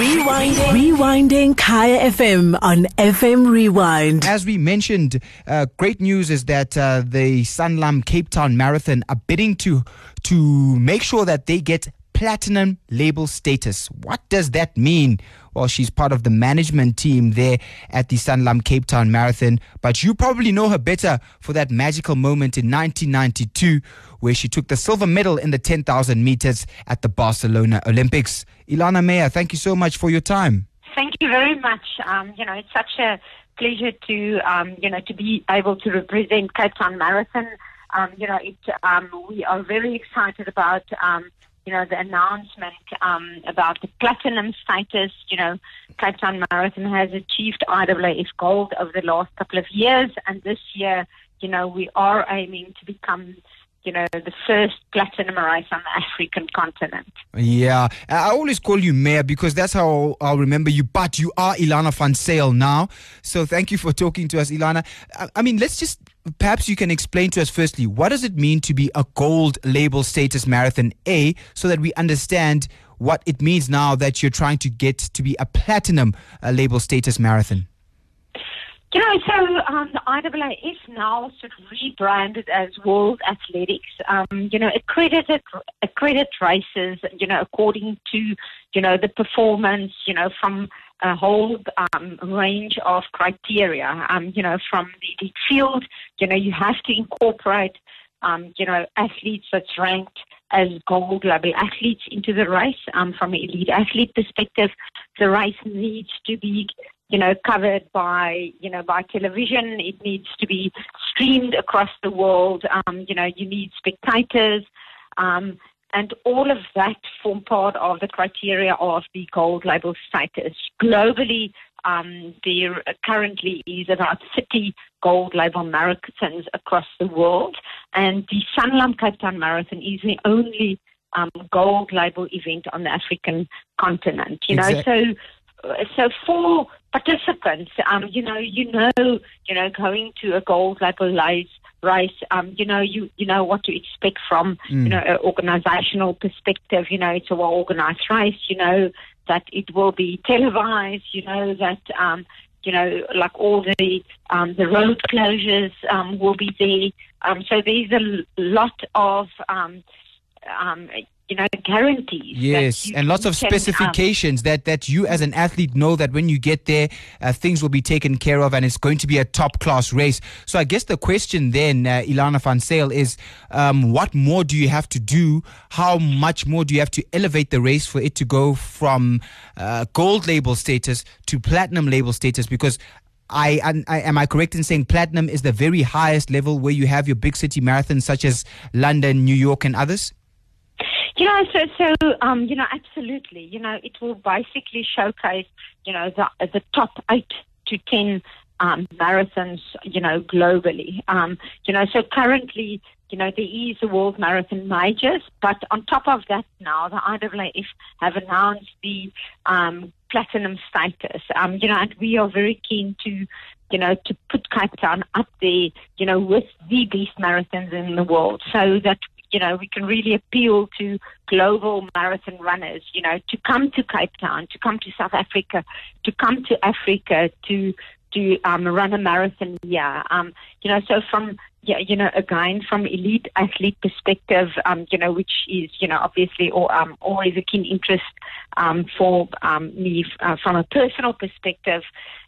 Rewinding. Rewinding Kaya FM on FM Rewind. As we mentioned, uh, great news is that uh, the Sanlam Cape Town Marathon are bidding to to make sure that they get platinum label status. What does that mean? Well, she's part of the management team there at the Sanlam Cape Town Marathon, but you probably know her better for that magical moment in 1992 where she took the silver medal in the 10,000 meters at the Barcelona Olympics. Elana Meyer, thank you so much for your time. Thank you very much. Um, you know, it's such a pleasure to, um, you know, to be able to represent Cape Town Marathon. Um, you know, it, um, we are very excited about, um, you know, the announcement um, about the platinum status. You know, Cape Town Marathon has achieved IAAF gold over the last couple of years, and this year, you know, we are aiming to become you know, the first platinum race on the African continent. Yeah, I always call you Meyer because that's how I'll remember you. But you are Elana van Zyl now. So thank you for talking to us, Elana. I mean, let's just perhaps you can explain to us firstly what does it mean to be a gold label status marathon A so that we understand what it means now that you're trying to get to be a platinum uh, label status marathon. You know, so um, the IAAF now sort of rebranded as World Athletics. Um, you know, accredited accredited races. You know, according to you know the performance. You know, from a whole um, range of criteria. Um, you know, from the elite field. You know, you have to incorporate. Um, you know, athletes that's ranked as gold level athletes into the race. Um, from an elite athlete perspective, the race needs to be you know, covered by, you know, by television. It needs to be streamed across the world. Um, you know, you need spectators. Um, and all of that form part of the criteria of the gold label status. Globally, um, there currently is about 30 gold label marathons across the world, and the Sanlam Cape Town Marathon is the only um, gold label event on the African continent. You know, exactly. so so for participants, um, you know, you know, you know, going to a gold label race, race, um, you know, you you know what to expect from, mm. you know, an organizational perspective. You know, it's a well organized race. You know that it will be televised. You know that. Um, you know, like all the um, the road closures um, will be there. Um, so there's a lot of um, um, you know, guarantees. Yes, and lots of specifications that, that you as an athlete know that when you get there, uh, things will be taken care of and it's going to be a top class race. So I guess the question then, uh, Elana van Zyl, is um, what more do you have to do? How much more do you have to elevate the race for it to go from uh, gold label status to platinum label status? Because I, I, am I correct in saying platinum is the very highest level where you have your big city marathons such as London, New York, and others? You know, so so um, you know, absolutely. You know, it will basically showcase, you know, the the top eight to ten um, marathons, you know, globally. Um, you know, so currently, you know, there is the World Marathon Majors, but on top of that now, the IAAF have announced the um, platinum status. Um, you know, and we are very keen to, you know, to put Cape Town up there, you know, with the best marathons in the world so that you know, we can really appeal to global marathon runners, you know, to come to Cape Town, to come to South Africa, to come to Africa to to um, run a marathon here. Um, you know, so from yeah, you know, again from elite athlete perspective, um, you know, which is you know obviously or, um, always a keen interest um, for um, me uh, from a personal perspective.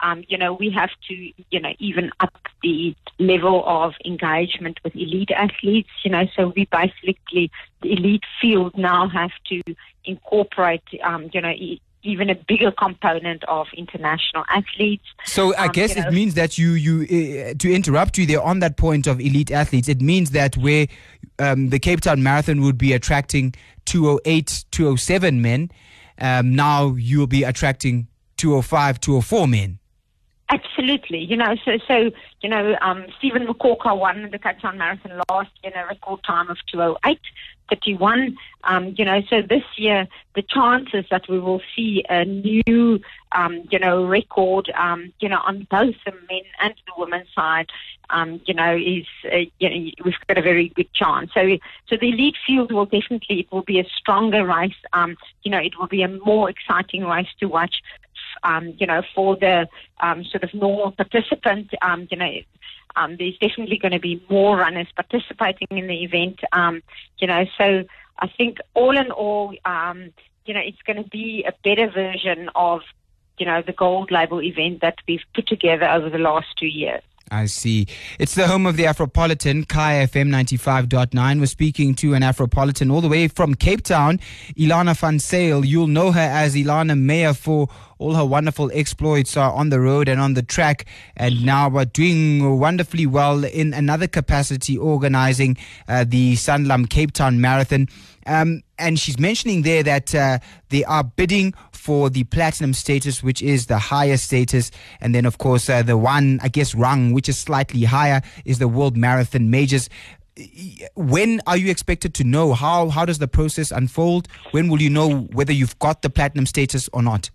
Um, you know, we have to you know even up the level of engagement with elite athletes. You know, so we basically the elite field now have to incorporate um, you know even a bigger component of international athletes. So I um, guess you know, it means that you you uh, to interrupt you there on that point of elite athletes. It means that where um, the Cape Town Marathon would be attracting 208, 207 men, um, now you will be attracting 205, 204 men. Absolutely. You know, so, so you know, um, Stephen Mokoka won the Cape Town Marathon last year in a record time of 208. 31. Um, you know, so this year the chances that we will see a new, um, you know, record, um, you know, on both the men and the women's side, um, you know, is uh, you know we've got a very good chance. So, so the elite field will definitely it will be a stronger race. Um, you know, it will be a more exciting race to watch um, you know, for the um, sort of normal participant, um, you know, um, there's definitely going to be more runners participating in the event, um, you know, so I think all in all, um, you know, it's going to be a better version of, you know, the gold label event that we've put together over the last two years. I see. It's the home of the Afropolitan, Kaya FM 95.9. We're speaking to an Afropolitan all the way from Cape Town, Elana van Zyl. You'll know her as Elana Meyer for all her wonderful exploits are on the road and on the track, and now are doing wonderfully well in another capacity, organizing uh, the Sanlam Cape Town Marathon. Um, and she's mentioning there that uh, they are bidding for the platinum status, which is the highest status. And then, of course, uh, the one, I guess, rung, which is slightly higher, is the World Marathon Majors. When are you expected to know? How, how does the process unfold? When will you know whether you've got the platinum status or not?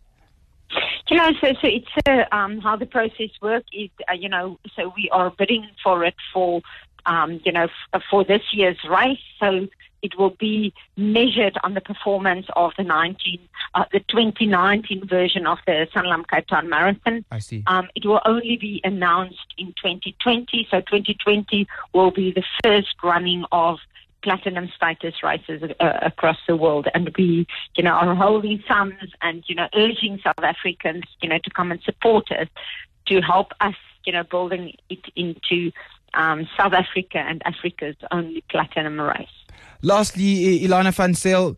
You know, so, so it's uh, um, how the process works is, uh, you know, so we are bidding for it for, um, you know, f- for this year's race. So it will be measured on the performance of the 19, uh, the 2019 version of the Sanlam Cape Town Marathon. I see. Um, it will only be announced in 2020. So 2020 will be the first running of platinum status races uh, across the world, and we, you know, are holding thumbs and you know urging South Africans, you know, to come and support us to help us, you know, building it into um, South Africa and Africa's only platinum race. Lastly, Elana van Zyl,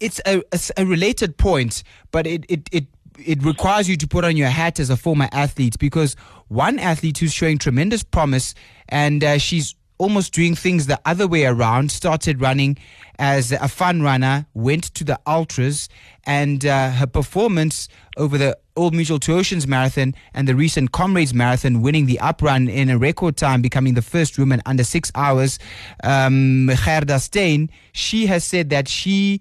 it's a, a, a related point, but it, it, it it requires you to put on your hat as a former athlete because one athlete who's showing tremendous promise and uh, she's almost doing things the other way around started running as a fun runner went to the ultras and uh, her performance over the Old Mutual Two Oceans Marathon and the recent Comrades Marathon, winning the uprun in a record time, becoming the first woman under six hours. Um, Gerda Steyn, she has said that she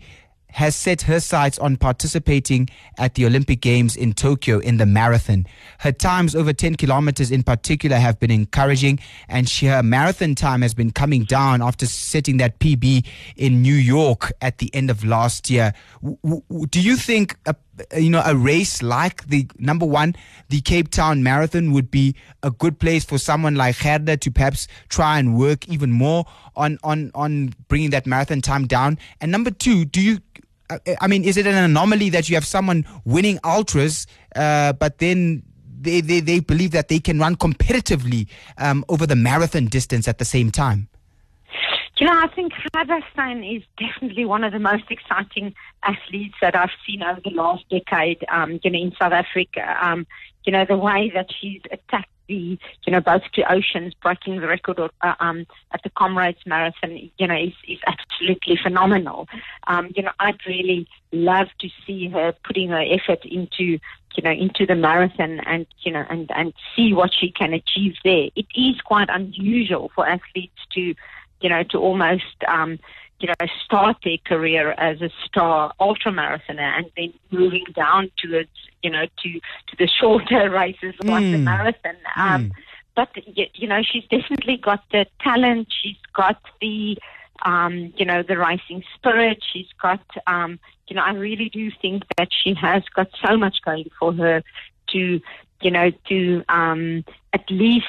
has set her sights on participating at the Olympic Games in Tokyo in the marathon. Her times over 10 kilometers in particular have been encouraging, and she, her marathon time has been coming down after setting that PB in New York at the end of last year. W- w- do you think a, you know a race like the number one, the Cape Town Marathon, would be a good place for someone like Gerda to perhaps try and work even more on on on bringing that marathon time down? And number two, do you I mean, is it an anomaly that you have someone winning ultras, uh, but then they, they, they believe that they can run competitively um, over the marathon distance at the same time? You know, I think Gerda is definitely one of the most exciting athletes that I've seen over the last decade, um, you know, in South Africa. Um, you know, the way that she's attacked the, you know, both two oceans, breaking the record uh, um, at the Comrades Marathon, you know, is, is absolutely phenomenal. Um, you know, I'd really love to see her putting her effort into, you know, into the marathon and, you know, and, and see what she can achieve there. It is quite unusual for athletes to, you know, to almost, um, you know, start their career as a star ultramarathoner and then moving down towards, you know, to, to the shorter races like mm. the marathon. Um, mm. But, you know, she's definitely got the talent. She's got the, um, you know, the racing spirit. She's got, um, you know, I really do think that she has got so much going for her to, you know, to um, at least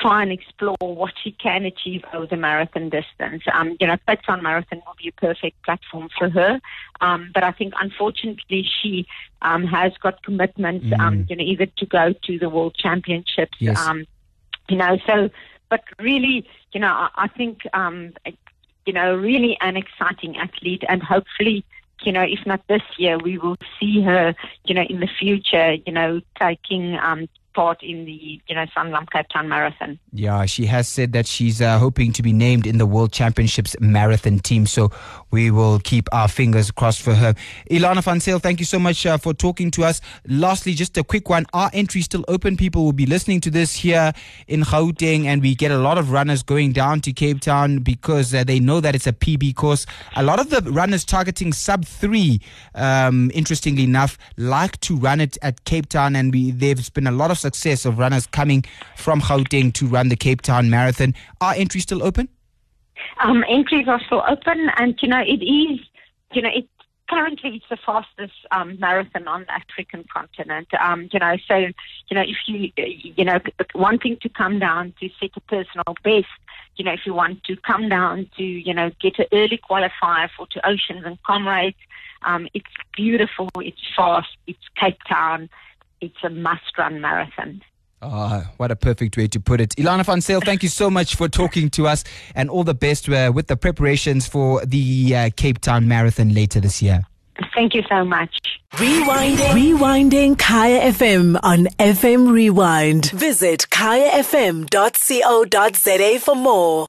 try and explore what she can achieve over the marathon distance. Um, you know, Cape Town Marathon will be a perfect platform for her. Um, but I think unfortunately she um, has got commitments, mm. um, you know, either to go to the World Championships, yes. um, you know, so, but really, you know, I, I think, um, you know, really an exciting athlete and hopefully, you know, if not this year, we will see her, you know, in the future, you know, taking, um, part in the you know Sanlam Cape Town Marathon. Yeah, she has said that she's uh, hoping to be named in the World Championships marathon team. So we will keep our fingers crossed for her. Elana van Zyl, thank you so much uh, for talking to us. Lastly, just a quick one: Our entry still open? People will be listening to this here in Gauteng, and we get a lot of runners going down to Cape Town because uh, they know that it's a PB course. A lot of the runners targeting sub three, um, interestingly enough, like to run it at Cape Town, and we, there's been a lot of success of runners coming from Gauteng to run the Cape Town Marathon. Are entries still open? Um, entries are still open, and you know it is, you know, it currently it's the fastest um, marathon on the African continent. Um, you know, so you know if you you know wanting to come down to set a personal best, you know, if you want to come down to you know get an early qualifier for Two Oceans and Comrades, um, it's beautiful, it's fast, it's Cape Town it's a must-run marathon. Oh, what a perfect way to put it. Elana van Zyl, thank you so much for talking to us and all the best uh, with the preparations for the uh, Cape Town Marathon later this year. Thank you so much. Rewinding. Rewinding Kaya FM on FM Rewind. Visit kayafm.co.za for more.